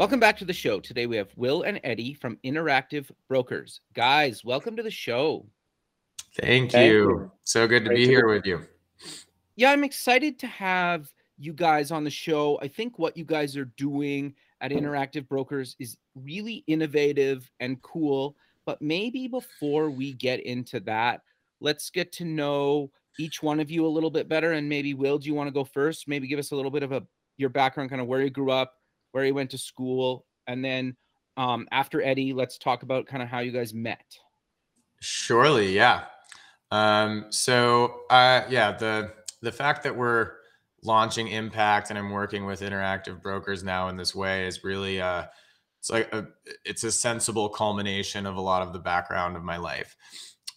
Welcome back to the show. Today we have Will and Eddie from Interactive Brokers. Guys, welcome to the show. Thank, Thank you. you. So good to Great be to here be- with you. Yeah, I'm excited to have you guys on the show. I think what you guys are doing at Interactive Brokers is really innovative and cool. But maybe before we get into that, let's get to know each one of you a little bit better. And maybe Will, do you want to go first? Maybe give us a little bit of a your background, kind of where you grew up, where he went to school, and then um, after Eddie, let's talk about kind of how you guys met. Surely, yeah. Um, so, uh, yeah, the the fact that we're launching Impact and I'm working with interactive brokers now in this way is really uh, it's like a, it's a sensible culmination of a lot of the background of my life.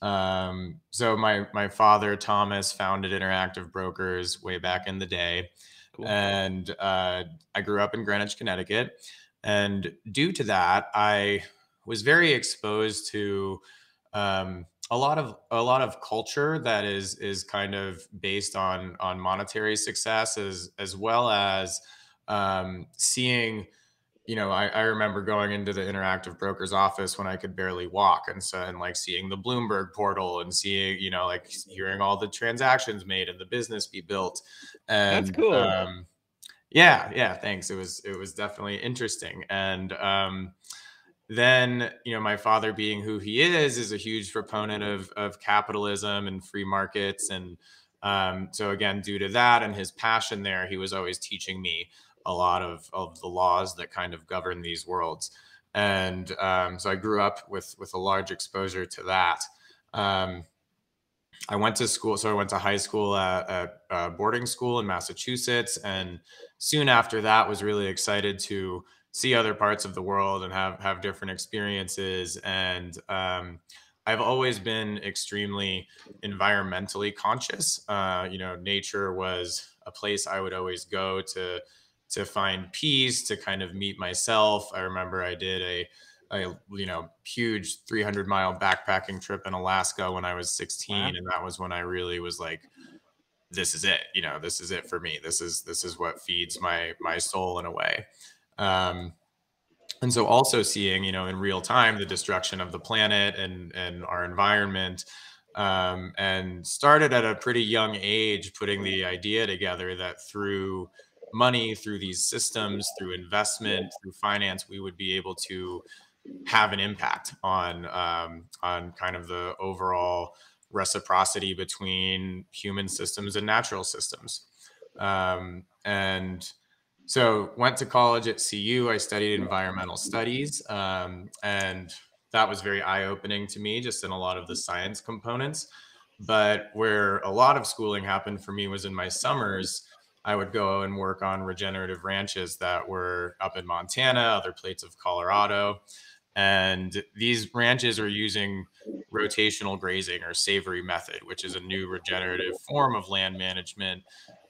Um, so my my father Thomas founded Interactive Brokers way back in the day. Cool. And uh, I grew up in Greenwich, Connecticut. And due to that, I was very exposed to um, a lot of a lot of culture that is is kind of based on on monetary success as as well as um, seeing you know, I, I, remember going into the interactive broker's office when I could barely walk, and so and like seeing the Bloomberg portal and seeing, you know, like hearing all the transactions made and the business be built. And that's cool. Um, yeah, yeah. Thanks. It was it was definitely interesting. And um, then you know, my father, being who he is, is a huge proponent of of capitalism and free markets, and um, so again, due to that and his passion there, he was always teaching me a lot of, of the laws that kind of govern these worlds. And um, so I grew up with with a large exposure to that. Um, I went to school, so I went to high school at, a boarding school in Massachusetts, and soon after that was really excited to see other parts of the world and have have different experiences. And um, I've always been extremely environmentally conscious. Uh, you know, nature was a place I would always go to to find peace, to kind of meet myself. I remember I did a, a you know huge 300 mile backpacking trip in Alaska when I was 16, wow. and that was when I really was like, this is it. You know, this is it for me. This is this is what feeds my my soul in a way. Um, and so also seeing you know in real time the destruction of the planet and and our environment um, and started at a pretty young age putting the idea together that through money through these systems, through investment, through finance, we would be able to have an impact on um, on kind of the overall reciprocity between human systems and natural systems. Um, and so went to college at CU. I studied environmental studies, um, and that was very eye opening to me, just in a lot of the science components. But where a lot of schooling happened for me was in my summers I would go and work on regenerative ranches that were up in Montana, other plates of Colorado. And these ranches are using rotational grazing or savory method, which is a new regenerative form of land management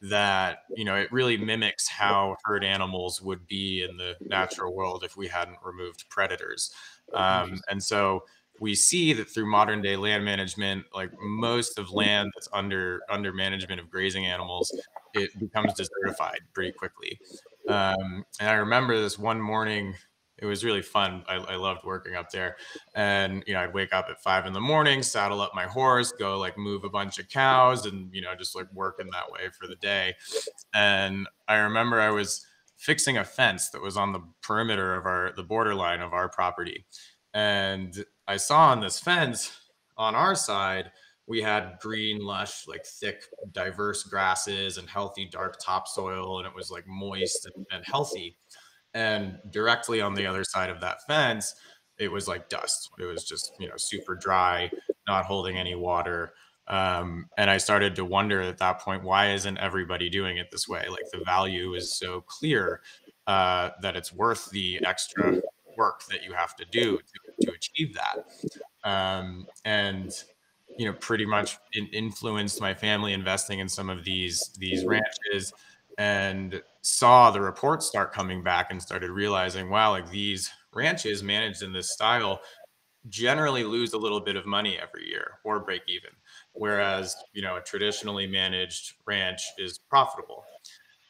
that, you know, it really mimics how herd animals would be in the natural world if we hadn't removed predators. Um, and so we see that through modern day land management, like most of land that's under under management of grazing animals it becomes desertified pretty quickly. Um, and I remember this one morning, it was really fun. I, I, loved working up there. And, you know, I'd wake up at five in the morning, saddle up my horse, go like move a bunch of cows and, you know, just like working that way for the day. And I remember I was fixing a fence that was on the perimeter of our, the borderline of our property. And I saw on this fence on our side, we had green, lush, like thick, diverse grasses and healthy, dark topsoil, and it was like moist and, and healthy. And directly on the other side of that fence, it was like dust. It was just, you know, super dry, not holding any water. Um, and I started to wonder at that point, why isn't everybody doing it this way? Like the value is so clear uh, that it's worth the extra work that you have to do to, to achieve that. Um, and you know, pretty much influenced my family investing in some of these these ranches, and saw the reports start coming back and started realizing, wow, like these ranches managed in this style generally lose a little bit of money every year or break even whereas you know a traditionally managed ranch is profitable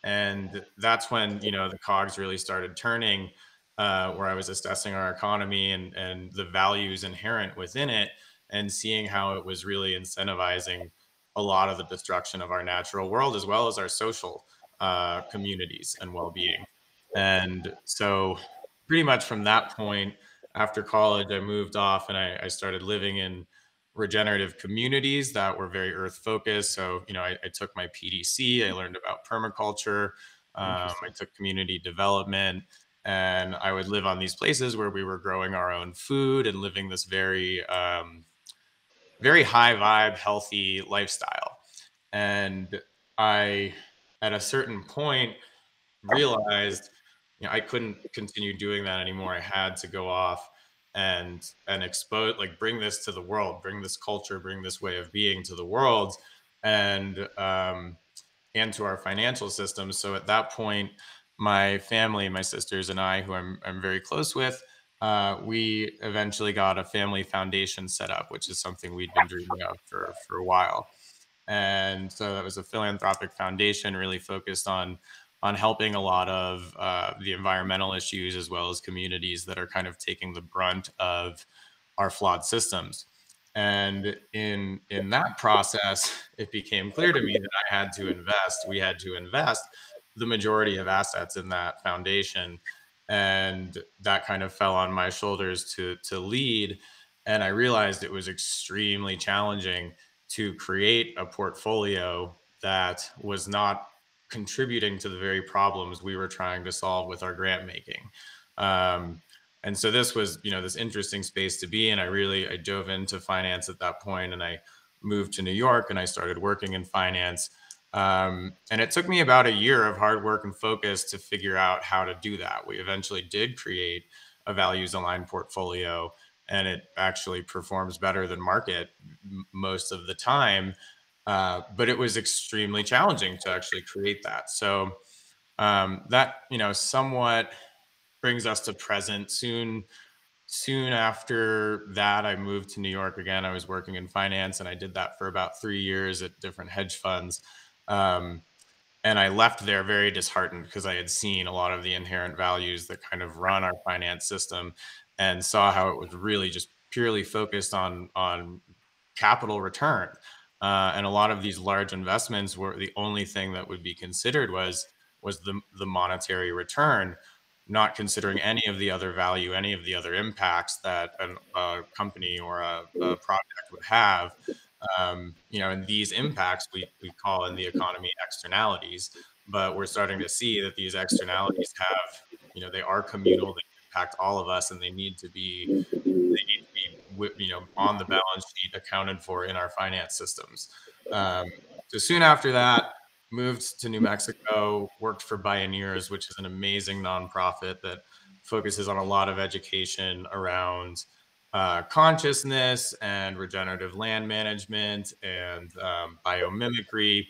and that's when you know the cogs really started turning uh, where i was assessing our economy and and the values inherent within it and seeing how it was really incentivizing a lot of the destruction of our natural world as well as our social uh, communities and well-being and so pretty much from that point after college i moved off and I, I started living in regenerative communities that were very earth focused. So, you know, I, I took my PDC, I learned about permaculture, um, I took community development, and I would live on these places where we were growing our own food and living this very, um, very high vibe, healthy lifestyle. And I, at a certain point, realized you know, I couldn't continue doing that anymore. I had to go off and and expose like bring this to the world bring this culture bring this way of being to the world and um and to our financial system so at that point my family my sisters and i who i'm, I'm very close with uh, we eventually got a family foundation set up which is something we'd been dreaming of for for a while and so that was a philanthropic foundation really focused on on helping a lot of uh, the environmental issues as well as communities that are kind of taking the brunt of our flawed systems. And in in that process, it became clear to me that I had to invest. We had to invest the majority of assets in that foundation, and that kind of fell on my shoulders to to lead. And I realized it was extremely challenging to create a portfolio that was not contributing to the very problems we were trying to solve with our grant making. Um, and so this was, you know, this interesting space to be in. I really I dove into finance at that point, and I moved to New York and I started working in finance. Um, and it took me about a year of hard work and focus to figure out how to do that. We eventually did create a values aligned portfolio, and it actually performs better than market most of the time. Uh, but it was extremely challenging to actually create that. So um, that you know somewhat brings us to present. Soon, soon after that, I moved to New York again. I was working in finance, and I did that for about three years at different hedge funds. Um, and I left there very disheartened because I had seen a lot of the inherent values that kind of run our finance system, and saw how it was really just purely focused on on capital return. Uh, and a lot of these large investments were the only thing that would be considered was was the the monetary return, not considering any of the other value, any of the other impacts that an, a company or a, a project would have. Um, you know, and these impacts we we call in the economy externalities, but we're starting to see that these externalities have, you know, they are communal, they impact all of us, and they need to be they need to be, you know on the balance sheet accounted for in our finance systems. Um, so soon after that, moved to New Mexico, worked for Bioneers, which is an amazing nonprofit that focuses on a lot of education around uh, consciousness and regenerative land management and um, biomimicry.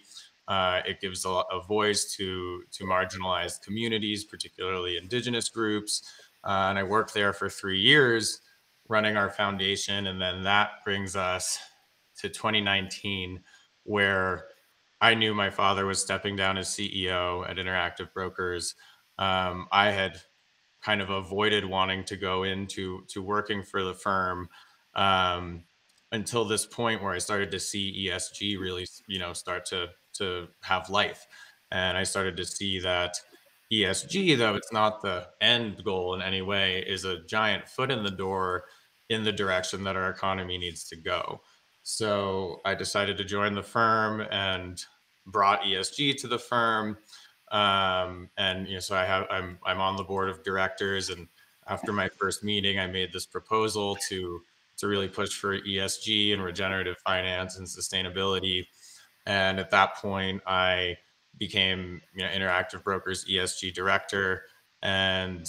Uh, it gives a, a, voice to to marginalized communities, particularly indigenous groups. Uh, and I worked there for three years running our foundation. And then that brings us to 2019, where I knew my father was stepping down as CEO at Interactive Brokers. Um, I had kind of avoided wanting to go into to working for the firm um, until this point where I started to see ESG really, you know, start to to have life, and I started to see that ESG, though it's not the end goal in any way, is a giant foot in the door in the direction that our economy needs to go. So I decided to join the firm and brought ESG to the firm. Um, and you know, so I have I'm I'm on the board of directors. And after my first meeting, I made this proposal to to really push for ESG and regenerative finance and sustainability. And at that point, I became you know Interactive Brokers ESG director, and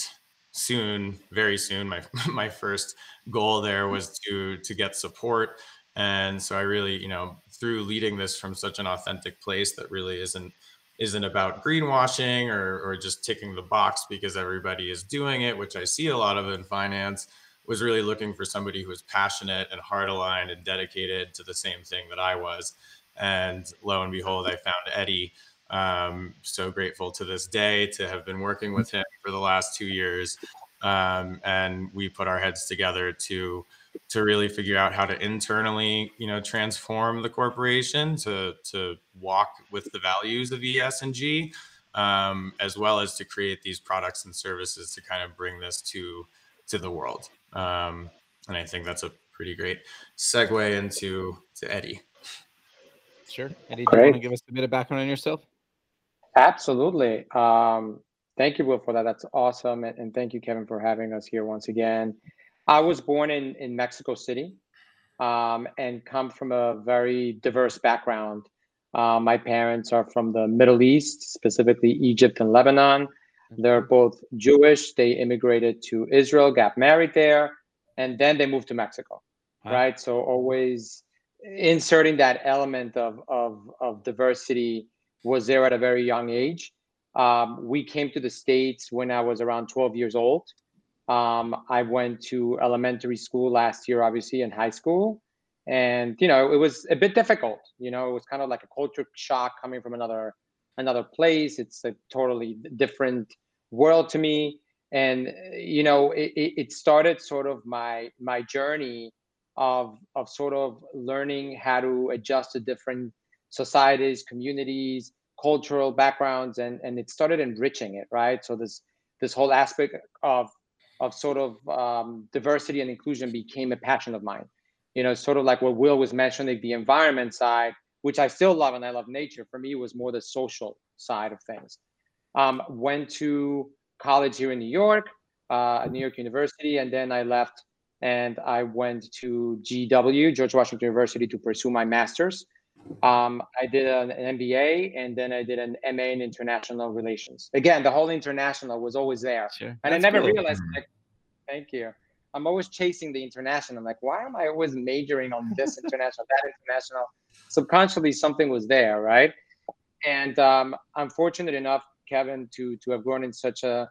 soon, very soon, my my first goal there was to to get support. And so I really, you know, through leading this from such an authentic place that really isn't isn't about greenwashing or, or just ticking the box because everybody is doing it, which I see a lot of in finance, was really looking for somebody who was passionate and heart aligned and dedicated to the same thing that I was. And lo and behold, I found Eddie. Um, so grateful to this day to have been working with him for the last two years. Um, and we put our heads together to to really figure out how to internally, you know, transform the corporation to to walk with the values of ESG, um, as well as to create these products and services to kind of bring this to to the world. Um, and I think that's a pretty great segue into to Eddie. Sure, Eddie, do you want to give us a bit of background on yourself? Absolutely. Um, thank you, Will, for that. That's awesome, and, and thank you, Kevin, for having us here once again. I was born in, in Mexico City um, and come from a very diverse background. Uh, my parents are from the Middle East, specifically Egypt and Lebanon. They're mm-hmm. both Jewish. They immigrated to Israel, got married there, and then they moved to Mexico. Wow. Right. So always inserting that element of, of, of diversity was there at a very young age. Um, we came to the States when I was around 12 years old. Um, I went to elementary school last year, obviously, in high school. And, you know, it was a bit difficult. You know, it was kind of like a culture shock coming from another another place. It's a totally different world to me. And, you know, it, it started sort of my my journey of of sort of learning how to adjust to different societies, communities, cultural backgrounds, and and it started enriching it, right? So this this whole aspect of of sort of um, diversity and inclusion became a passion of mine. You know, sort of like what Will was mentioning, the environment side, which I still love and I love nature. For me, was more the social side of things. Um, went to college here in New York, uh, at New York University, and then I left and I went to GW, George Washington University, to pursue my master's. Um, I did an, an, MBA and then I did an MA in international relations. Again, the whole international was always there. Sure. And That's I never cool. realized, like, thank you. I'm always chasing the international. I'm like, why am I always majoring on this international, that international? Subconsciously, something was there, right? And um, I'm fortunate enough, Kevin, to to have grown in such a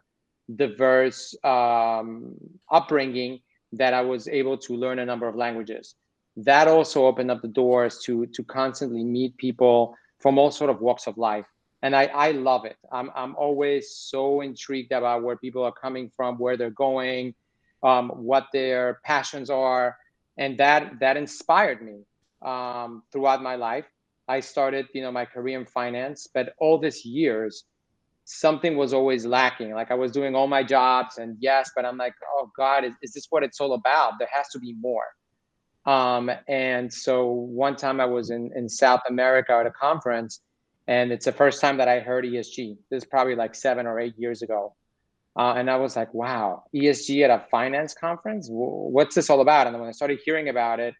diverse um, upbringing that I was able to learn a number of languages that also opened up the doors to to constantly meet people from all sort of walks of life and i i love it i'm i'm always so intrigued about where people are coming from where they're going um, what their passions are. And that that inspired me um, throughout my life. I started you know my career in finance but all these years something was always lacking. Like i was doing all my jobs and yes but i'm like oh god is, is this what it's all about? There has to be more. Um, and so one time I was in, in South America at a conference, and it's the first time that I heard ESG. This is probably like seven or eight years ago. Uh, and I was like, wow, ESG at a finance conference? What's this all about? And then when I started hearing about it,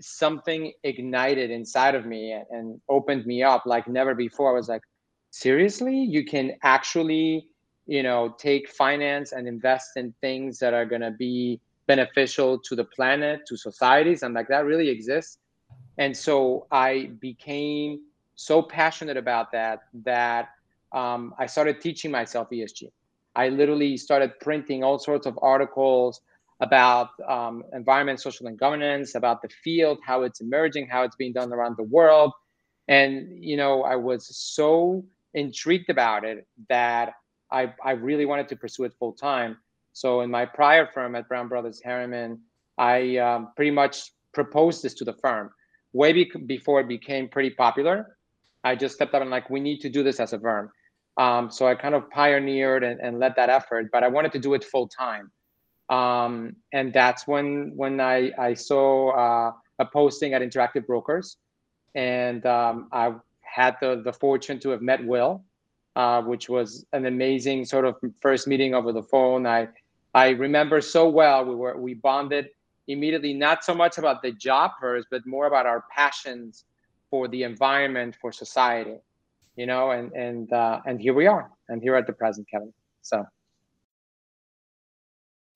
something ignited inside of me and, opened me up like never before. I was like, seriously? You can actually, you know, take finance and invest in things that are going to be beneficial to the planet, to societies. I'm like, that really exists. And so I became so passionate about that that um, I started teaching myself ESG. I literally started printing all sorts of articles about um, environment, social, and governance, about the field, how it's emerging, how it's being done around the world. And, you know, I was so intrigued about it that I, I really wanted to pursue it full time. So in my prior firm at Brown Brothers Harriman, I um, pretty much proposed this to the firm way be- before it became pretty popular. I just stepped up and like, we need to do this as a firm. Um, so I kind of pioneered and, and led that effort, but I wanted to do it full time. Um, and that's when when I, I saw uh, a posting at Interactive Brokers, and um, I had the the fortune to have met Will, uh, which was an amazing sort of first meeting over the phone. I I remember so well. We were we bonded immediately not so much about the job first, but more about our passions for the environment, for society, you know, and and uh, and here we are, and here at the present, Kevin. So,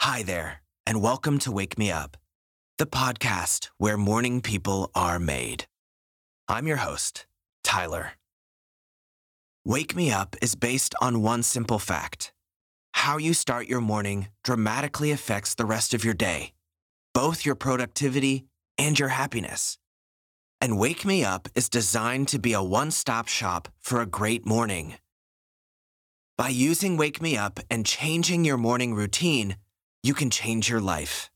hi there, and welcome to Wake Me Up, the podcast where morning people are made. I'm your host, Tyler. Wake Me Up is based on one simple fact. How you start your morning dramatically affects the rest of your day both your productivity and your happiness. And Wake Me Up is designed to be a one stop shop for a great morning. By using Wake Me Up and changing your morning routine, you can change your life.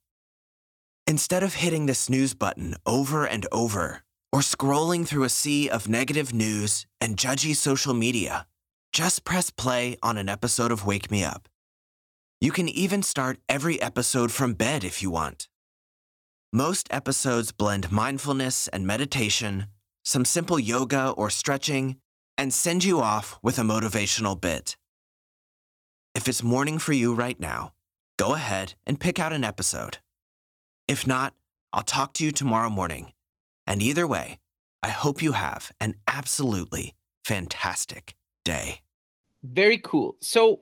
Instead of hitting the snooze button over and over, or scrolling through a sea of negative news and judgy social media, just press play on an episode of Wake Me Up. You can even start every episode from bed if you want. Most episodes blend mindfulness and meditation, some simple yoga or stretching, and send you off with a motivational bit. If it's morning for you right now, go ahead and pick out an episode. If not, I'll talk to you tomorrow morning. And either way, I hope you have an absolutely fantastic day. Very cool. So,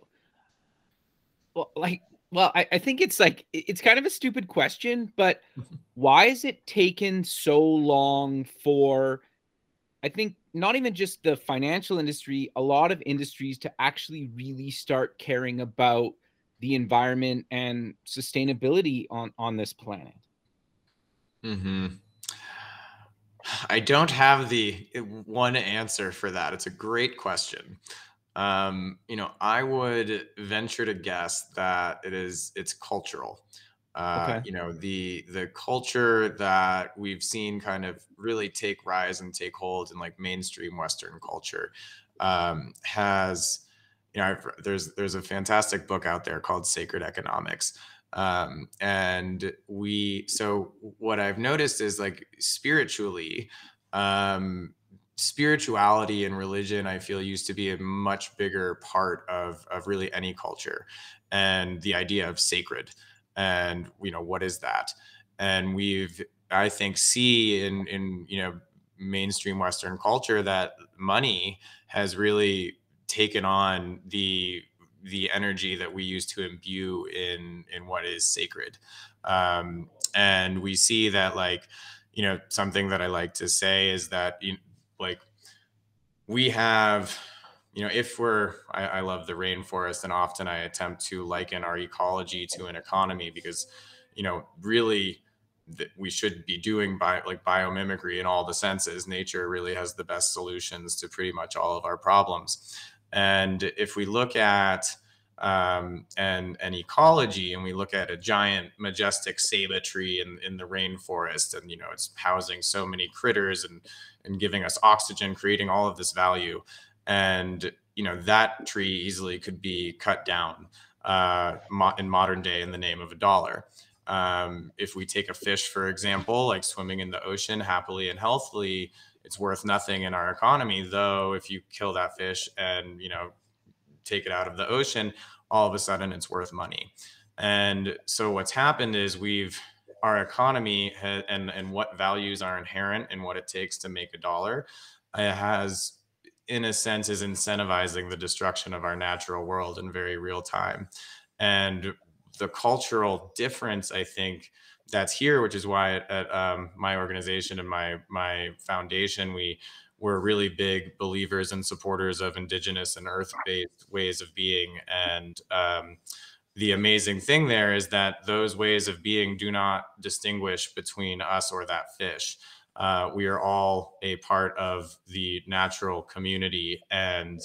like well, I, I think it's like it's kind of a stupid question, but why is it taken so long for I think not even just the financial industry, a lot of industries to actually really start caring about the environment and sustainability on on this planet? Hmm. I don't have the eh, one answer for that. It's a great question. Um, you know, I would venture to guess that it is it's cultural. Uh, Okay. you know, the the culture that we've seen kind of really take rise and take hold in like mainstream Western culture um, has, you know, I've, there's there's a fantastic book out there called Sacred Economics. Um, and we so what I've noticed is like spiritually, um, spirituality and religion i feel used to be a much bigger part of of really any culture and the idea of sacred and you know what is that? And we've i think see in in you know mainstream western culture that money has really taken on the the energy that we used to imbue in in what is sacred. Um and we see that like you know something that i like to say is that you like we have you know if we're I, I, love the rainforest and often i attempt to liken our ecology to an economy because you know really that we should be doing by like biomimicry in all the senses. Nature really has the best solutions to pretty much all of our problems. And if we look at um, and and ecology, and we look at a giant, majestic ceiba tree in in the rainforest, and you know it's housing so many critters and and giving us oxygen, creating all of this value, and you know that tree easily could be cut down uh, mo- in modern day in the name of a dollar. Um, if we take a fish, for example, like swimming in the ocean happily and healthily, it's worth nothing in our economy. Though, if you kill that fish and you know take it out of the ocean, all of a sudden it's worth money. And so what's happened is we've our economy and and what values are inherent in what it takes to make a dollar uh, has in a sense is incentivizing the destruction of our natural world in very real time and the cultural difference i think that's here which is why at, at um, my organization and my my foundation we we're really big believers and supporters of indigenous and earth-based ways of being and um, the amazing thing there is that those ways of being do not distinguish between us or that fish. Uh, we are all a part of the natural community and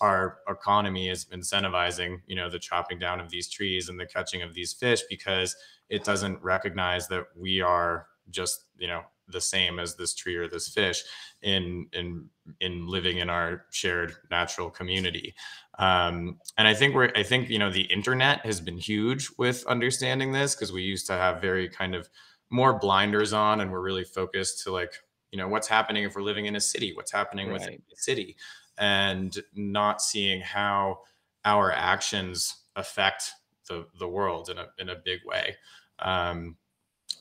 our economy is incentivizing you know the chopping down of these trees and the catching of these fish because it doesn't recognize that we are just you know the same as this tree or this fish in in in living in our shared natural community. Um, and i think we're i think you know the internet has been huge with understanding this because we used to have very kind of more blinders on and we're really focused to like you know what's happening if we're living in a city? What's happening Right. within the city? And not seeing how our actions affect the the world in a in a big way. Um,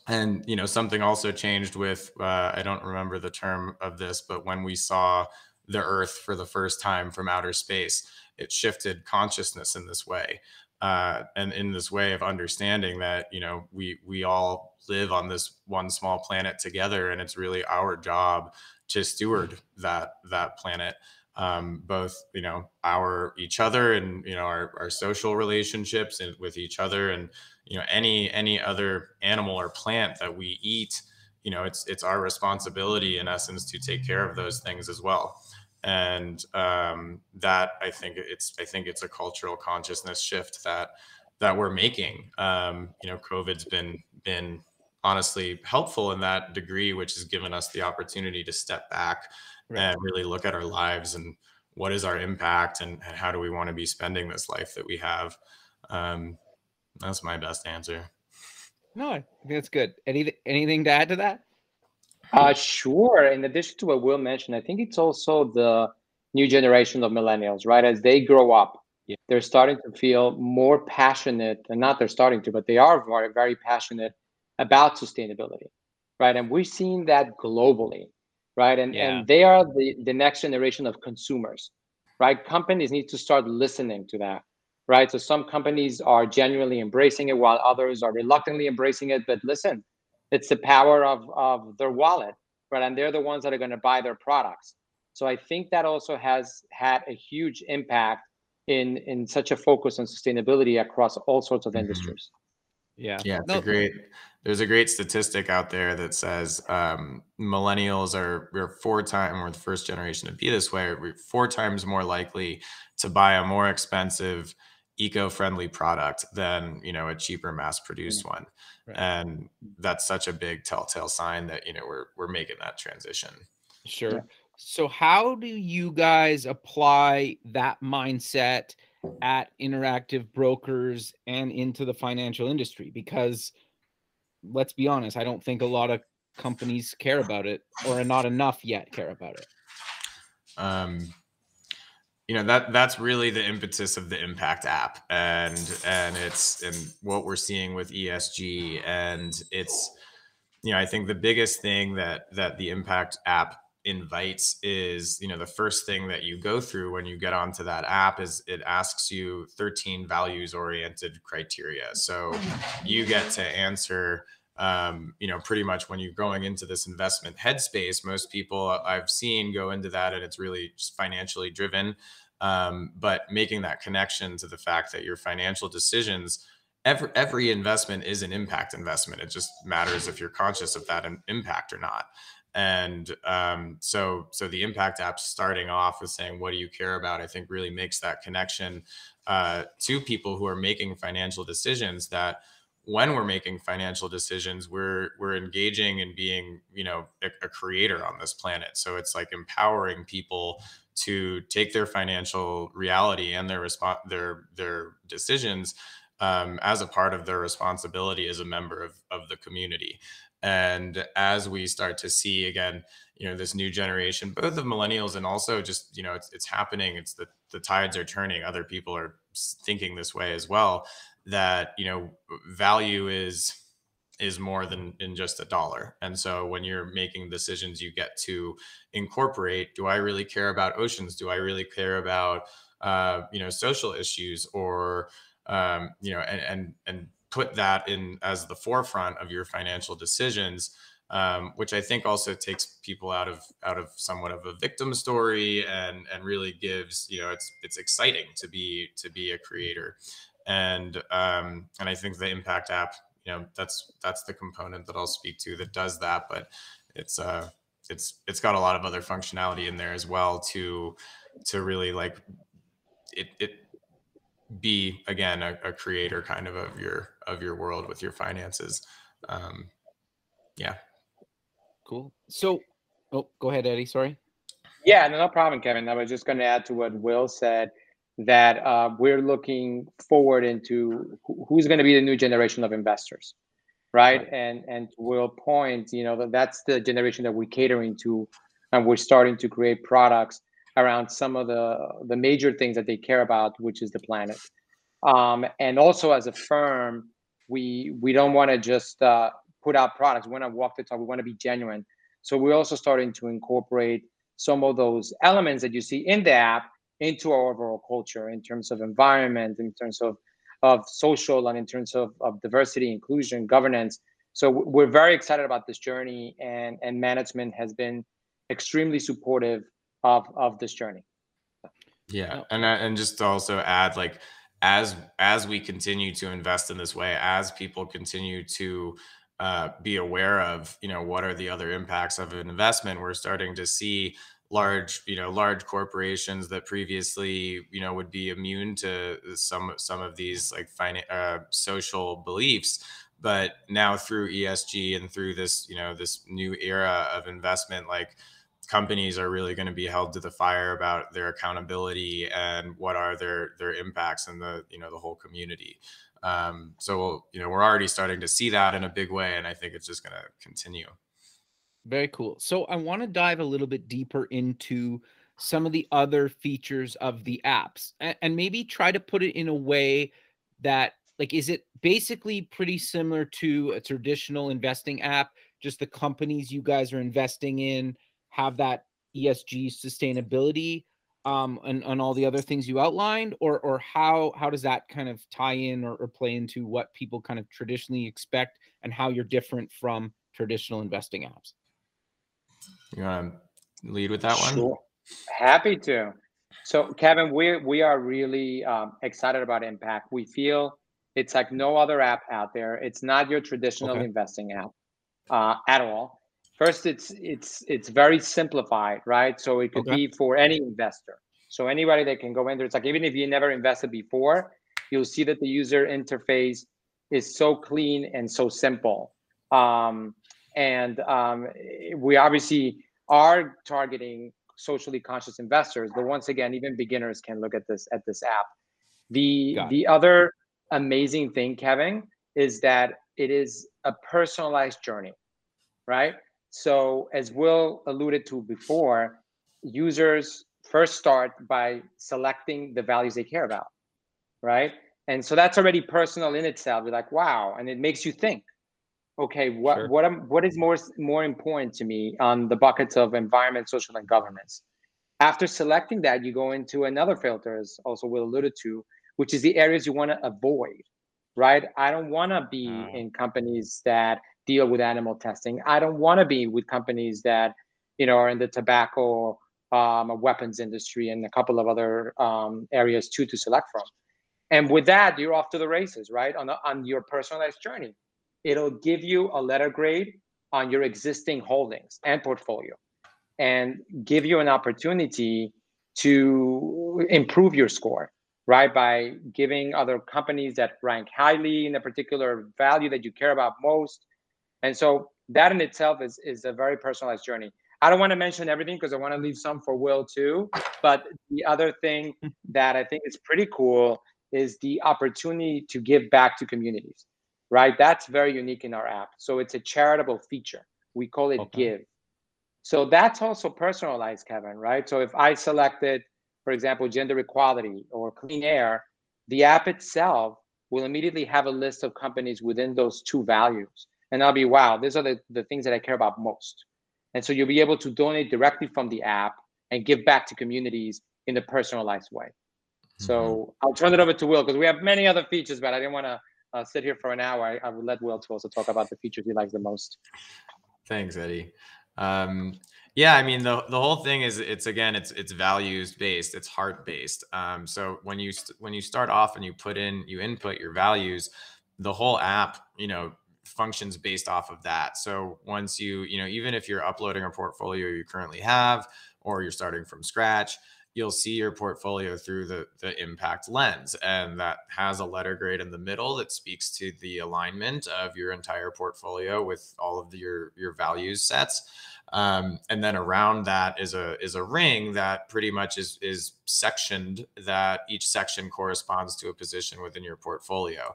and you know something also changed with uh, i don't remember the term of this but when we saw the earth for the first time from outer space it shifted consciousness in this way uh, and in this way of understanding that you know we we all live on this one small planet together and it's really our job to steward that that planet um, both you know our each other and you know our, our social relationships and with each other and you know any any other animal or plant that we eat you know it's it's our responsibility in essence to take care of those things as well. And um, that i think it's i think it's a cultural consciousness shift that that we're making. Um, you know covid's been been honestly helpful in that degree which has given us the opportunity to step back right. and really look at our lives and what is our impact and, and, how do we want to be spending this life that we have um, that's my best answer. No i think that's good. Anything anything to add to that? Uh, sure in addition to what will mentioned i think it's also the new generation of millennials right? As they grow up yeah. they're starting to feel more passionate and not they're starting to but they are very, very passionate about sustainability right? And we're seeing that globally right? And yeah. and they are the the next generation of consumers, right? Companies need to start listening to that, right? So some companies are genuinely embracing it, while others are reluctantly embracing it. But listen, it's the power of of their wallet, right? And they're the ones that are going to buy their products. So I think that also has had a huge impact in in such a focus on sustainability across all sorts of mm-hmm. industries. Yeah, yeah, it's no, a great there's a great statistic out there that says um, millennials are we're four times we're the first generation to be this way we're four times more likely to buy a more expensive eco-friendly product than you know a cheaper mass produced mm. one right. and that's such a big telltale sign that you know we're we're making that transition sure yeah. so how do you guys apply that mindset at interactive brokers and into the financial industry because let's be honest, I don't think a lot of companies care about it or not enough yet care about it. Um, you know that that's really the impetus of the impact app and and it's and what we're seeing with esg and it's you know i think the biggest thing that that the impact app invites is you know the first thing that you go through when you get onto that app is it asks you 13 values oriented criteria so you get to answer um, you know, pretty much when you're going into this investment headspace, most people I've seen go into that and it's really just financially driven. Um, but making that connection to the fact that your financial decisions, every, every investment is an impact investment. It just matters if you're conscious of that impact or not. And um, so, so the impact app starting off with saying, "What do you care about?" I think really makes that connection uh, to people who are making financial decisions that when we're making financial decisions we're we're engaging and being you know a, a, creator on this planet so it's like empowering people to take their financial reality and their response their their decisions um, as a part of their responsibility as a member of, of the community and as we start to see again you know this new generation both of millennials and also just you know it's, it's happening it's the the tides are turning other people are thinking this way as well that you know value is is more than in just a dollar. And so when you're making decisions you get to incorporate do i really care about oceans? Do i really care about uh, you know social issues or um, you know and and and put that in as the forefront of your financial decisions um, which I think also takes people out of out of somewhat of a victim story and and really gives you know it's it's exciting to be to be a creator and um, and I think the Impact app, you know, that's that's the component that I'll speak to that does that. But it's uh, it's it's got a lot of other functionality in there as well to to really like it it be again a, a creator kind of of your of your world with your finances. Um, yeah. Cool. So, oh, go ahead, Eddie. Sorry. Yeah, no, no problem, Kevin. I was just going to add to what Will said that uh, we're looking forward into who's going to be the new generation of investors right, right. and and will point you know that that's the generation that we're catering to and we're starting to create products around some of the the major things that they care about which is the planet um, and also as a firm we we don't want to just uh, put out products. We want to walk the talk. We want to be genuine. So we're also starting to incorporate some of those elements that you see in the app into our overall culture in terms of environment, in terms of of social, and in terms of, of diversity, inclusion, governance. So we're very excited about this journey, and and management has been extremely supportive of of this journey. Yeah, and uh, and just to also add, like as as we continue to invest in this way, as people continue to uh, be aware of, you know, what are the other impacts of an investment, we're starting to see large, you know, large corporations that previously, you know, would be immune to some some of these like finan- uh, social beliefs. But now through ESG and through this, you know, this new era of investment, like companies are really going to be held to the fire about their accountability and what are their their impacts in the you know the whole community. Um, so you know we're already starting to see that in a big way, and I think it's just going to continue. Very cool. So I want to dive a little bit deeper into some of the other features of the apps and, and maybe try to put it in a way that like is it basically pretty similar to a traditional investing app just the companies you guys are investing in have that ESG sustainability um, and, and all the other things you outlined, or or how how does that kind of tie in or, or play into what people kind of traditionally expect and how you're different from traditional investing apps? You want to lead with that one? Sure. Happy to. So, Kevin, we we are really um, excited about Impact. We feel it's like no other app out there. It's not your traditional okay. investing app uh, at all. First, it's it's it's very simplified, right? So it could okay. be for any investor. So anybody that can go in there, it's like even if you never invested before, you'll see that the user interface is so clean and so simple. Um, and um, we obviously are targeting socially conscious investors, but once again, even beginners can look at this at this app. The the other amazing thing, Kevin, is that it is a personalized journey, right? So, as Will alluded to before, users first start by selecting the values they care about, right? And so that's already personal in itself. You're like, wow, and it makes you think. Okay, what sure. what am, what is more more important to me on the buckets of environment, social, and governance? After selecting that, you go into another filter, as also Will alluded to, which is the areas you want to avoid, right? I don't want to be uh, in companies that deal with animal testing. I don't want to be with companies that, you know, are in the tobacco, um, weapons industry, and a couple of other um, areas too to select from. And with that, you're off to the races, right? On the, on your personalized journey, it'll give you a letter grade on your existing holdings and portfolio, and give you an opportunity to improve your score right by giving other companies that rank highly in a particular value that you care about most and so that in itself is is a very personalized journey. I don't want to mention everything because I want to leave some for Will too. But the other thing that I think is pretty cool is the opportunity to give back to communities, right? That's very unique in our app. So it's a charitable feature. We call it okay. Give. So that's also personalized, Kevin, right? So if I selected, for example, gender equality or clean air, the app itself will immediately have a list of companies within those two values and I'll be, wow, these are the, the things that I care about most. And so you'll be able to donate directly from the app and give back to communities in a personalized way. Mm-hmm. So I'll turn it over to Will because we have many other features, but I didn't want to uh, sit here for an hour. I, I would let Will to also talk about the features he likes the most. Thanks, Eddie. Um, yeah, I mean the the whole thing is it's again it's it's values based, it's heart based. Um, so when you st- when you start off and you put in you input your values, the whole app you know functions based off of that. So once you, you know, even if you're uploading a portfolio you currently have or you're starting from scratch, you'll see your portfolio through the the impact lens. And that has a letter grade in the middle that speaks to the alignment of your entire portfolio with all of the, your your values sets. Um, and then around that is a is a ring that pretty much is is sectioned that each section corresponds to a position within your portfolio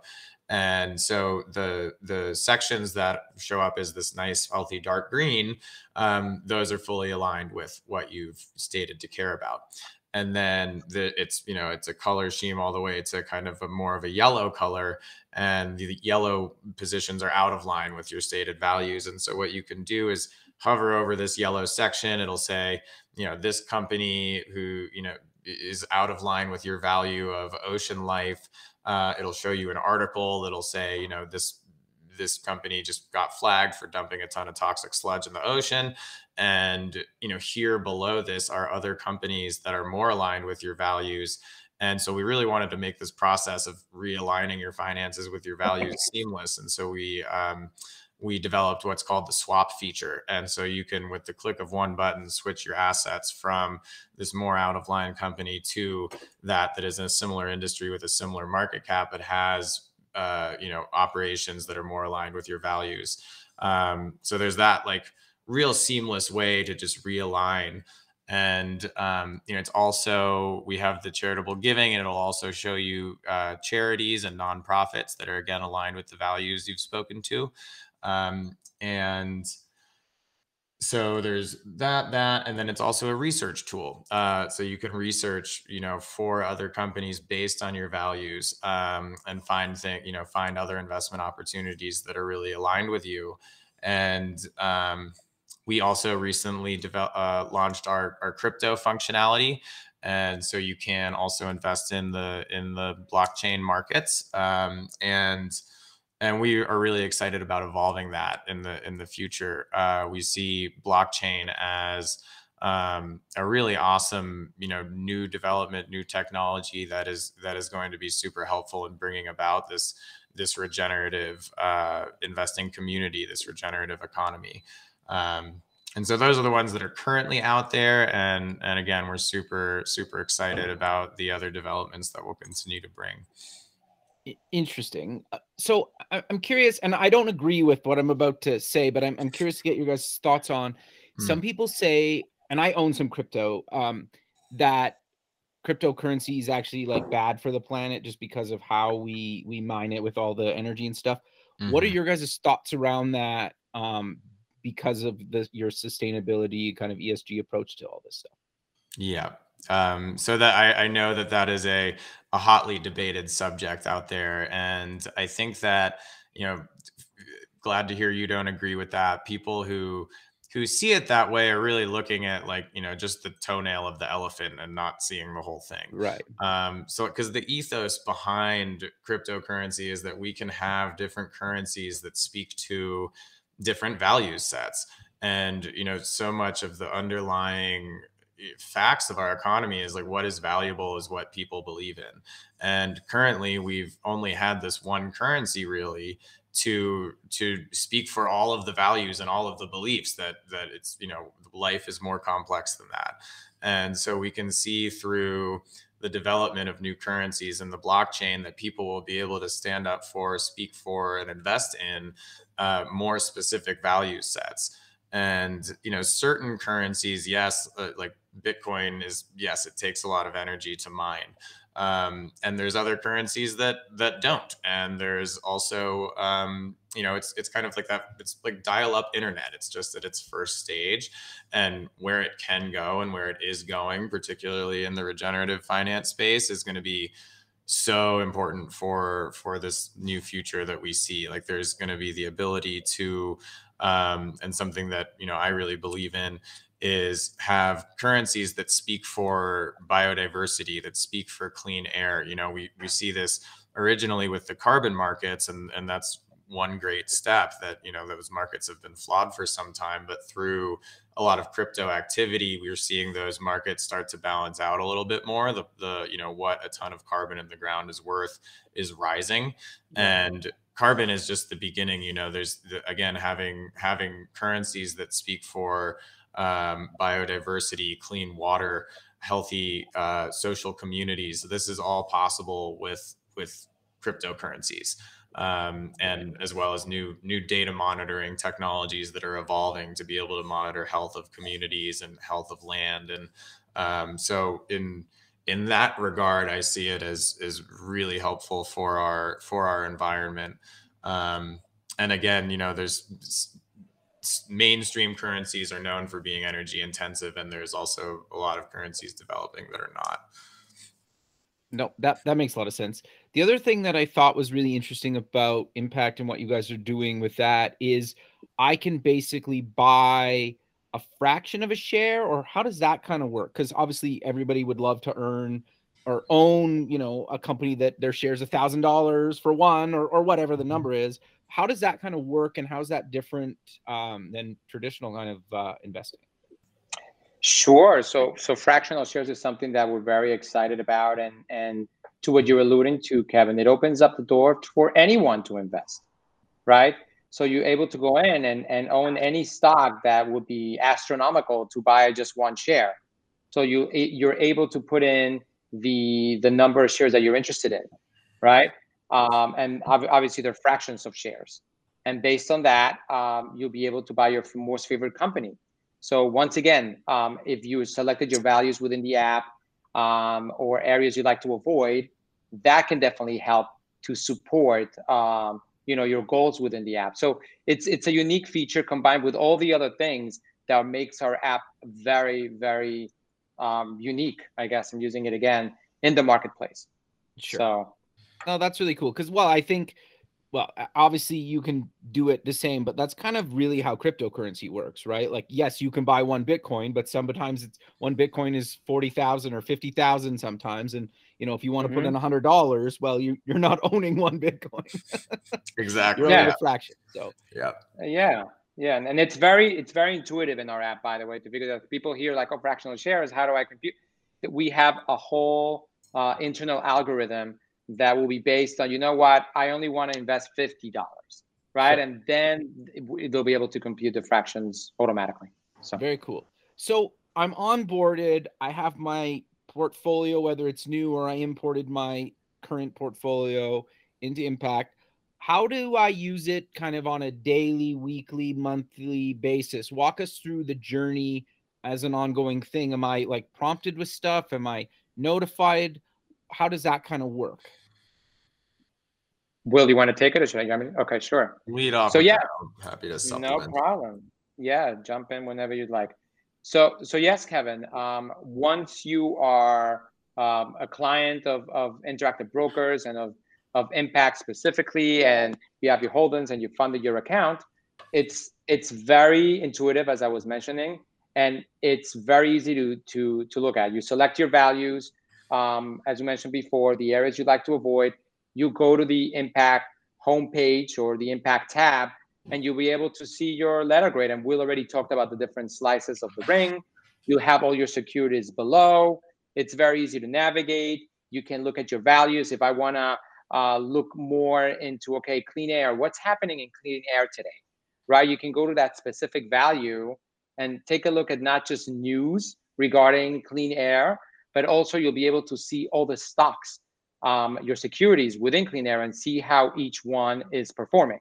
and so the the sections that show up as this nice healthy dark green um, those are fully aligned with what you've stated to care about. And then the, it's you know it's a color scheme all the way to kind of a more of a yellow color and the yellow positions are out of line with your stated values. And so what you can do is hover over this yellow section. It'll say you know this company who you know is out of line with your value of ocean life uh, it'll show you an article that'll say you know this this company just got flagged for dumping a ton of toxic sludge in the ocean. And you know here below this are other companies that are more aligned with your values. And so we really wanted to make this process of realigning your finances with your values seamless. And so we um, we developed what's called the swap feature. And so you can with the click of one button switch your assets from this more out of line company to that that is in a similar industry with a similar market cap but has uh, you know operations that are more aligned with your values. Um, so there's that like real seamless way to just realign. And um, you know it's also we have the charitable giving and it'll also show you uh, charities and nonprofits that are again aligned with the values you've spoken to um, and so there's that that and then it's also a research tool. Uh, so you can research you know for other companies based on your values um, and find thing you know find other investment opportunities that are really aligned with you. And um, we also recently developed uh, launched our, our crypto functionality. And so you can also invest in the in the blockchain markets. Um, and and we are really excited about evolving that in the in the future uh, we see blockchain as um, a really awesome you know new development new technology that is that is going to be super helpful in bringing about this this regenerative uh, investing community this regenerative economy um, and so those are the ones that are currently out there. And and again, we're super super excited about the other developments that we'll continue to bring. Interesting. Uh, so I'm curious, and I don't agree with what I'm about to say, but I'm, I'm curious to get your guys' thoughts on. Hmm. Some people say, and I own some crypto, um, that cryptocurrency is actually like bad for the planet just because of how we we mine it with all the energy and stuff. Mm-hmm. What are mm-hmm. your guys' thoughts around that? Um, because of the your sustainability kind of ESG approach to all this stuff. Yeah. Um, so that I, I know that that is a, a hotly debated subject out there. And I think that, you know, glad to hear you don't agree with that. People who who see it that way are really looking at like you know just the toenail of the elephant and not seeing the whole thing right um so because the ethos behind cryptocurrency is that we can have different currencies that speak to different value sets and you know so much of the underlying facts of our economy is like what is valuable is what people believe in. And currently we've only had this one currency really to to speak for all of the values and all of the beliefs that that it's you know life is more complex than that. And so we can see through the development of new currencies and the blockchain that people will be able to stand up for speak for and invest in uh, more specific value sets. And you know certain currencies yes uh, like bitcoin is yes it takes a lot of energy to mine. Um, and there's other currencies that that don't. And there's also um, you know it's it's kind of like that it's like dial up internet. It's just at its first stage and where it can go and where it is going particularly in the regenerative finance space is going to be so important for for this new future that we see. Like there's going to be the ability to um, and something that you know i really believe in is have currencies that speak for biodiversity that speak for clean air. You know we we see this originally with the carbon markets and and that's one great step that you know those markets have been flawed for some time but through a lot of crypto activity we're seeing those markets start to balance out a little bit more. The the you know what a ton of carbon in the ground is worth is rising. And carbon is just the beginning you know there's the, again having having currencies that speak for um, biodiversity clean water healthy uh, social communities this is all possible with with cryptocurrencies um, and as well as new new data monitoring technologies that are evolving to be able to monitor health of communities and health of land. And um, so in in that regard, I see it as is really helpful for our for our environment. Um, and again, you know, there's mainstream currencies are known for being energy intensive, and there's also a lot of currencies developing that are not. No, that that makes a lot of sense. The other thing that I thought was really interesting about impact and what you guys are doing with that is I can basically buy a fraction of a share or how does that kind of work? Cuz obviously everybody would love to earn or own, you know, a company that their shares a thousand dollars for one or, or whatever the mm-hmm. number is. How does that kind of work and how is that different um, than traditional kind of uh, investing? Sure. So so fractional shares is something that we're very excited about, and and to what you're alluding to, Kevin, it opens up the door for anyone to invest, right? So you're able to go in and, and own any stock that would be astronomical to buy just one share. So you you're able to put in the the number of shares that you're interested in, right? Um, and obviously they're fractions of shares, and based on that, um, you'll be able to buy your most favorite company. So once again, um, if you selected your values within the app um, or areas you'd like to avoid, that can definitely help to support um, you know your goals within the app. So it's it's a unique feature combined with all the other things that makes our app very very um, unique. I guess I'm using it again in the marketplace. Sure. So, no, that's really cool because well, I think well, obviously you can do it the same, but that's kind of really how cryptocurrency works, right? Like, yes, you can buy one Bitcoin, but sometimes it's one Bitcoin is 40,000 or 50,000 sometimes. And, you know, if you want to mm-hmm. put in a hundred dollars, well, you, you're not owning one Bitcoin. exactly. You're yeah. a fraction. So, yeah. Yeah. Yeah. And, and it's very, it's very intuitive in our app, by the way, to figure out people here like, oh, fractional shares, how do I compute? We have a whole uh, internal algorithm that will be based on you know what? I only want to invest $50 right? Sure. and then they'll be able to compute the fractions automatically so. Very cool. So i'm onboarded. I have my portfolio whether it's new or i imported my current portfolio into impact. How do i use it kind of on a daily weekly monthly basis? Walk us through the journey as an ongoing thing. Am i like prompted with stuff? Am i notified how does that kind of work? Will you want to take it or should I? I mean, okay, sure. Lead off. So yeah, happy to supplement. No problem. Yeah, jump in whenever you'd like. So so yes, Kevin. Um, once you are um, a client of of interactive brokers and of of impact specifically, and you have your holdings and you funded your account, it's it's very intuitive as I was mentioning, and it's very easy to to to look at. You select your values um, as you mentioned before, the areas you'd like to avoid, you go to the impact homepage or the impact tab, and you'll be able to see your letter grade. And Will already talked about the different slices of the ring. You'll have all your securities below. It's very easy to navigate. You can look at your values. If I want to uh, look more into, okay, clean air, what's happening in clean air today, right? You can go to that specific value and take a look at not just news regarding clean air, but also you'll be able to see all the stocks, um, your securities within Clean Air and see how each one is performing,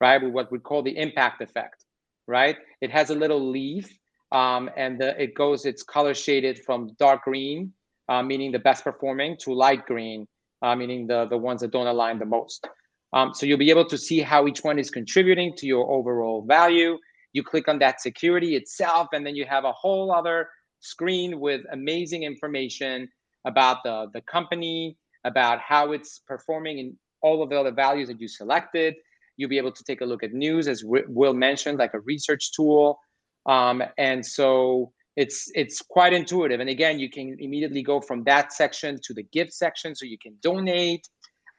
right? With what we call the impact effect, right? It has a little leaf um, and the, it goes, it's color shaded from dark green, uh, meaning the best performing, to light green, uh, meaning the, the ones that don't align the most. Um, so you'll be able to see how each one is contributing to your overall value. You click on that security itself, and then you have a whole other screen with amazing information about the, the company, about how it's performing and all of the other values that you selected. You'll be able to take a look at news, as Will mentioned, like a research tool. Um, and so it's it's quite intuitive. And again, you can immediately go from that section to the gift section, so you can donate.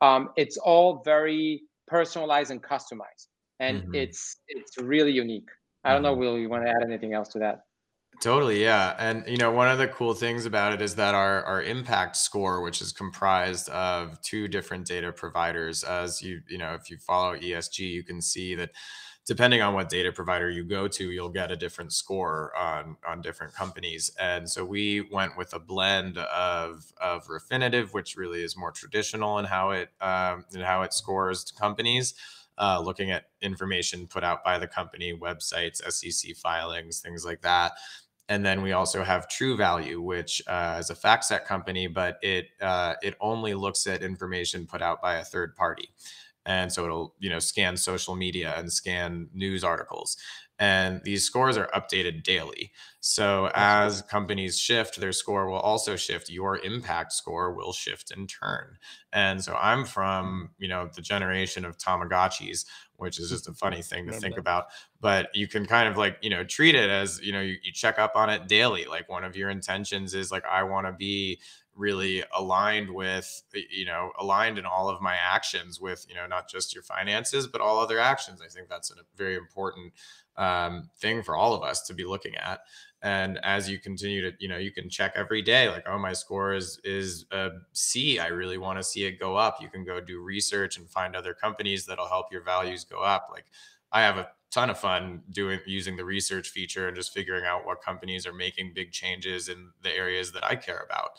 Um, it's all very personalized and customized, and mm-hmm. it's it's really unique. I don't know, mm-hmm. Will, you want to add anything else to that? Totally, yeah. And you know, one of the cool things about it is that our our impact score, which is comprised of two different data providers, as you you know, if you follow ESG, you can see that depending on what data provider you go to, you'll get a different score on on different companies. And so we went with a blend of of Refinitiv, which really is more traditional in how it um, in how it scores companies. Uh, looking at information put out by the company, websites, SEC filings, things like that and then we also have Truvalue, which uh, is a FactSet company, but it uh, it only looks at information put out by a third party, and so it'll you know scan social media and scan news articles, and these scores are updated daily. So as companies shift, their score will also shift. Your impact score will shift in turn. And so I'm from, you know, the generation of Tamagotchis, which is just a funny thing to think about. But you can kind of like, you know, treat it as, you know, you, you check up on it daily. Like one of your intentions is like, I want to be really aligned with you know aligned in all of my actions with you know not just your finances but all other actions i think that's a very important um, thing for all of us to be looking at. And as you continue to, you know, you can check every day, like, oh, my score is is a C. I really want to see it go up. You can go do research and find other companies that'll help your values go up. Like, I have a ton of fun doing using the research feature and just figuring out what companies are making big changes in the areas that I care about.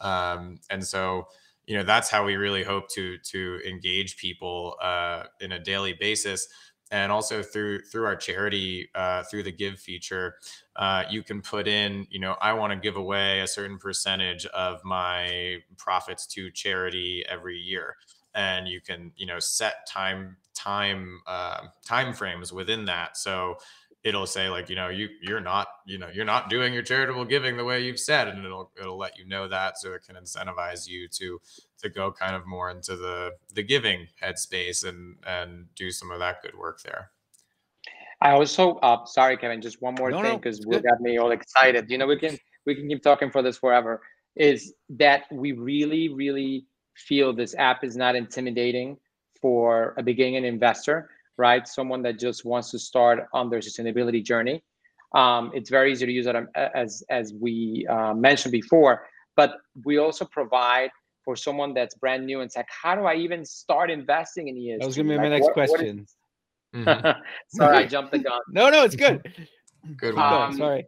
Um, and so, you know, that's how we really hope to to engage people uh, in a daily basis and also through through our charity uh, through the give feature uh, you can put in you know i want to give away a certain percentage of my profits to charity every year. And you can you know set time time uh, time frames within that. So it'll say like you know you you're not you know you're not doing your charitable giving the way you've said and it'll it'll let you know that so it can incentivize you to to go kind of more into the the giving headspace and and do some of that good work there. I also uh sorry kevin just one more no, thing because no, will got me all excited. You know we can we can keep talking for this forever is that we really really feel this app is not intimidating for a beginning investor right? Someone that just wants to start on their sustainability journey. Um, it's very easy to use it um, as as we uh, mentioned before, but we also provide for someone that's brand new and it's like, how do I even start investing in ESG? That was going to be like, my next what, question. What is... mm-hmm. Sorry, I jumped the gun. No, no, it's good. good one. Um, Sorry.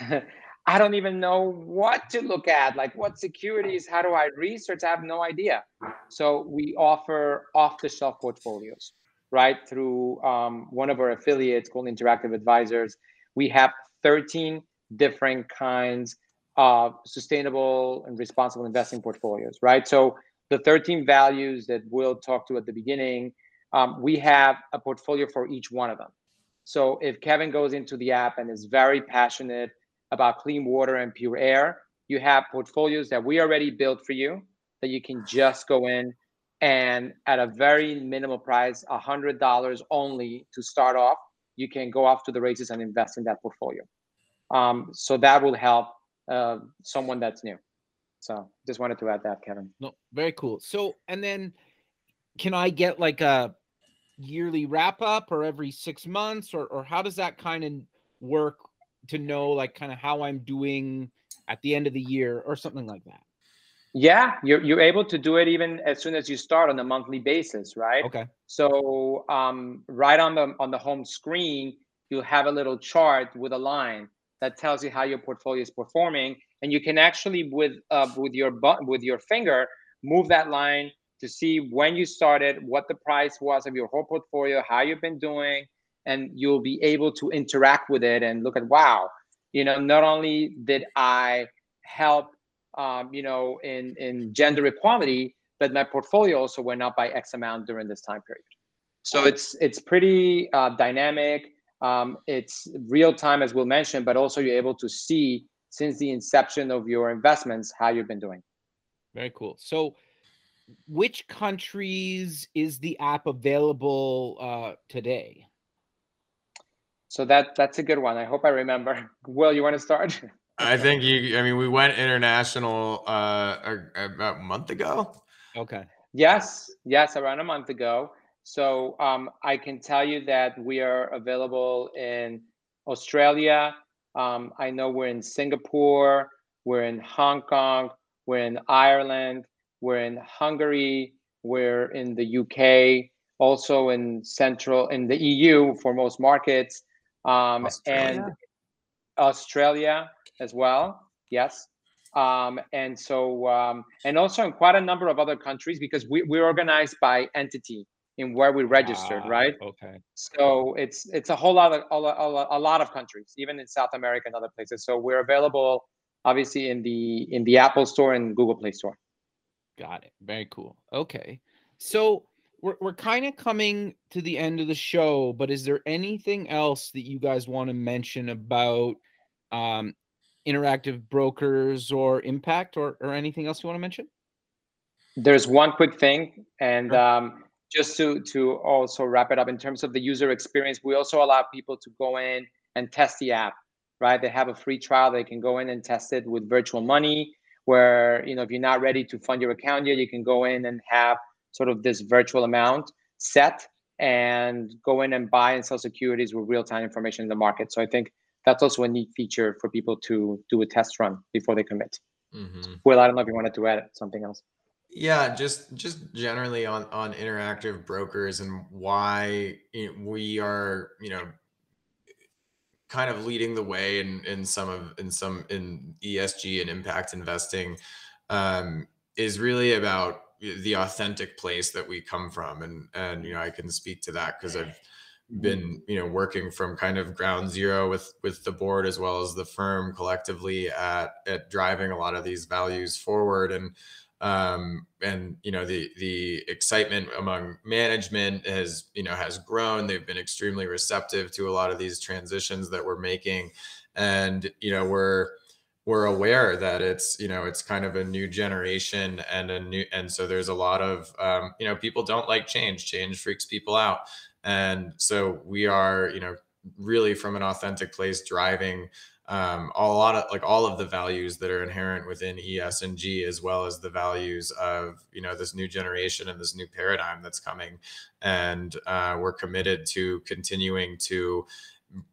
I don't even know what to look at. Like, what securities? How do I research? I have no idea. So we offer off-the-shelf portfolios right? Through um, one of our affiliates called Interactive Advisors. We have 13 different kinds of sustainable and responsible investing portfolios, right? So the 13 values that we'll talk to at the beginning, um, we have a portfolio for each one of them. So if Kevin goes into the app and is very passionate about clean water and pure air, you have portfolios that we already built for you that you can just go in and at a very minimal price, a hundred dollars only to start off, you can go off to the races and invest in that portfolio. Um, so that will help uh, someone that's new. So just wanted to add that, Kevin. No, very cool. So and then can I get like a yearly wrap up or every six months or or how does that kind of work to know like kind of how I'm doing at the end of the year or something like that? Yeah, you're you're able to do it even as soon as you start on a monthly basis, right? Okay. So um, right on the on the home screen, you'll have a little chart with a line that tells you how your portfolio is performing, and you can actually with uh, with your button with your finger move that line to see when you started, what the price was of your whole portfolio, how you've been doing, and you'll be able to interact with it and look at wow, you know, not only did I help um, you know, in in gender equality, but my portfolio also went up by X amount during this time period. So it's it's pretty uh, dynamic. Um, it's real time, as we'll mention, but also you're able to see since the inception of your investments how you've been doing. Very cool. So, which countries is the app available uh, today? So that that's a good one. I hope I remember. Will, you want to start? I think you. I mean, we went international uh, about a month ago. Okay. Yes, yes, around a month ago. So um, I can tell you that we are available in Australia. Um, I know we're in Singapore. We're in Hong Kong. We're in Ireland. We're in Hungary. We're in the UK. Also in Central in the EU for most markets. Um, and Australia as well. Yes. Um, and so, um, and also in quite a number of other countries because we, we're organized by entity in where we registered, ah, right? Okay. So it's it's a whole lot of a, a, a lot of countries, even in South America and other places. So we're available, obviously, in the in the Apple Store and Google Play Store. Got it. Very cool. Okay. So we're, we're kind of coming to the end of the show, but is there anything else that you guys want to mention about um, interactive brokers or impact or, or anything else you want to mention? There's one quick thing, and um, just to to also wrap it up in terms of the user experience, we also allow people to go in and test the app. Right? They have a free trial. They can go in and test it with virtual money. Where you know if you're not ready to fund your account yet, you can go in and have sort of this virtual amount set and go in and buy and sell securities with real time information in the market. So I think that's also a neat feature for people to do a test run before they commit. Mm-hmm. Well, I don't know if you wanted to add something else. Yeah, just just generally on on interactive brokers and why we are, you know, kind of leading the way in in some of in some in ESG and impact investing um, is really about the authentic place that we come from and and you know I can speak to that because I've been you know working from kind of ground zero with with the board as well as the firm collectively at at driving a lot of these values forward. And um and you know the the excitement among management has you know has grown. They've been extremely receptive to a lot of these transitions that we're making. And you know we're we're aware that it's you know it's kind of a new generation and a new and so there's a lot of um, you know people don't like change. Change freaks people out and so we are you know really from an authentic place driving um, a lot of like all of the values that are inherent within ES and G, as well as the values of you know this new generation and this new paradigm that's coming, and uh, we're committed to continuing to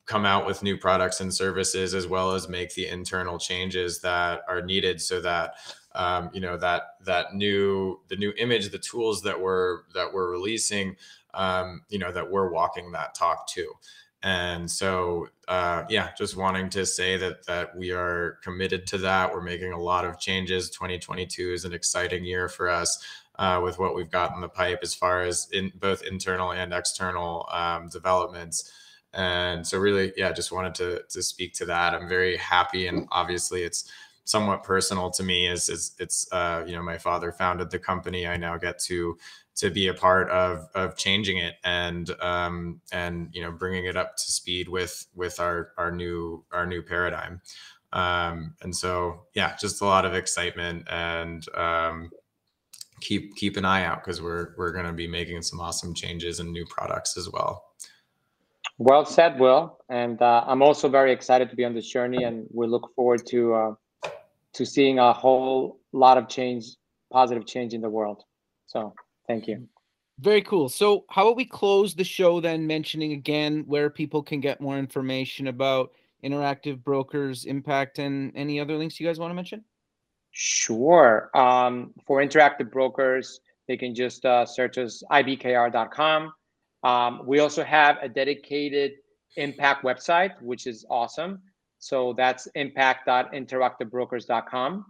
come out with new products and services as well as make the internal changes that are needed so that um, you know that that new the new image the tools that we're that we're releasing um, you know that we're walking that talk too. And so uh, yeah just wanting to say that that we are committed to that. We're making a lot of changes. 2022 is an exciting year for us uh, with what we've got in the pipe as far as in both internal and external um, developments. And so really yeah just wanted to to speak to that. I'm very happy and obviously it's somewhat personal to me is, is it's uh, you know my father founded the company. I now get to to be a part of of changing it and um and you know bringing it up to speed with with our our new our new paradigm um and so yeah just a lot of excitement and um keep keep an eye out because we're we're going to be making some awesome changes and new products as well well said, Will. And uh, I'm also very excited to be on this journey, and we look forward to uh, to seeing a whole lot of change, positive change in the world. So, thank you. Very cool. So, how about we close the show then, mentioning again where people can get more information about Interactive Brokers Impact and any other links you guys want to mention? Sure. Um, for Interactive Brokers, they can just uh, search us ibkr.com um, we also have a dedicated impact website, which is awesome. So that's impact.interactivebrokers.com.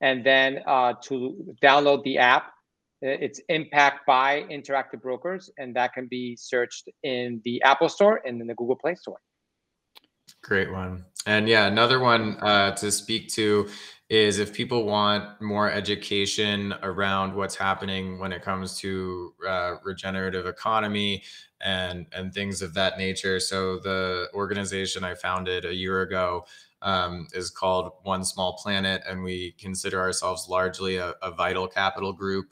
And then uh, to download the app, it's Impact by Interactive Brokers, and that can be searched in the Apple Store and in the Google Play Store. Great one. And yeah, another one uh, to speak to is if people want more education around what's happening when it comes to uh, regenerative economy and and things of that nature. So the organization I founded a year ago um, is called One Small Planet, and we consider ourselves largely a, a vital capital group.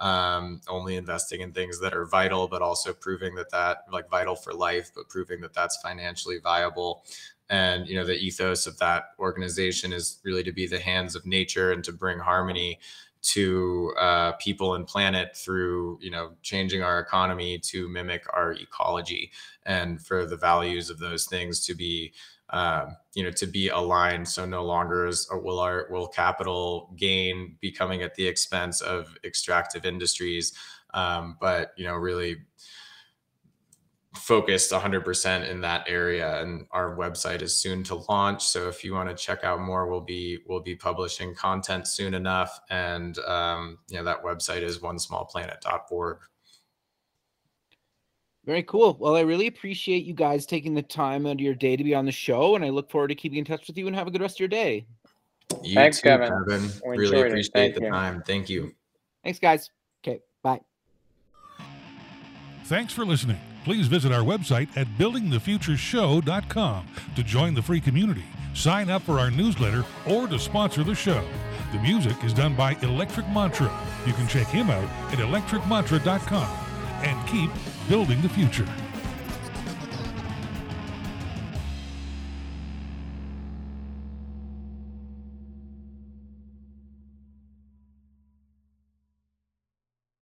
Um, only investing in things that are vital, but also proving that that like vital for life, but proving that that's financially viable. And you know the ethos of that organization is really to be the hands of nature and to bring harmony to uh, people and planet through you know changing our economy to mimic our ecology and for the values of those things to be uh, you know to be aligned so no longer is will our will capital gain be coming at the expense of extractive industries um, but you know really focused 100% in that area. And our website is soon to launch. So if you want to check out more we'll be we'll be publishing content soon enough. And um, you know that website is one small very cool. Well, I really appreciate you guys taking the time out of your day to be on the show, and I look forward to keeping in touch with you and have a good rest of your day. You Thanks, too, Kevin. Kevin. Really appreciate the you. time. Thank you. Thanks, guys. Okay, bye. Thanks for listening. Please visit our website at buildingthefutureshow.com to join the free community, sign up for our newsletter, or to sponsor the show. The music is done by Electric Mantra. You can check him out at electricmantra.com and keep building the future.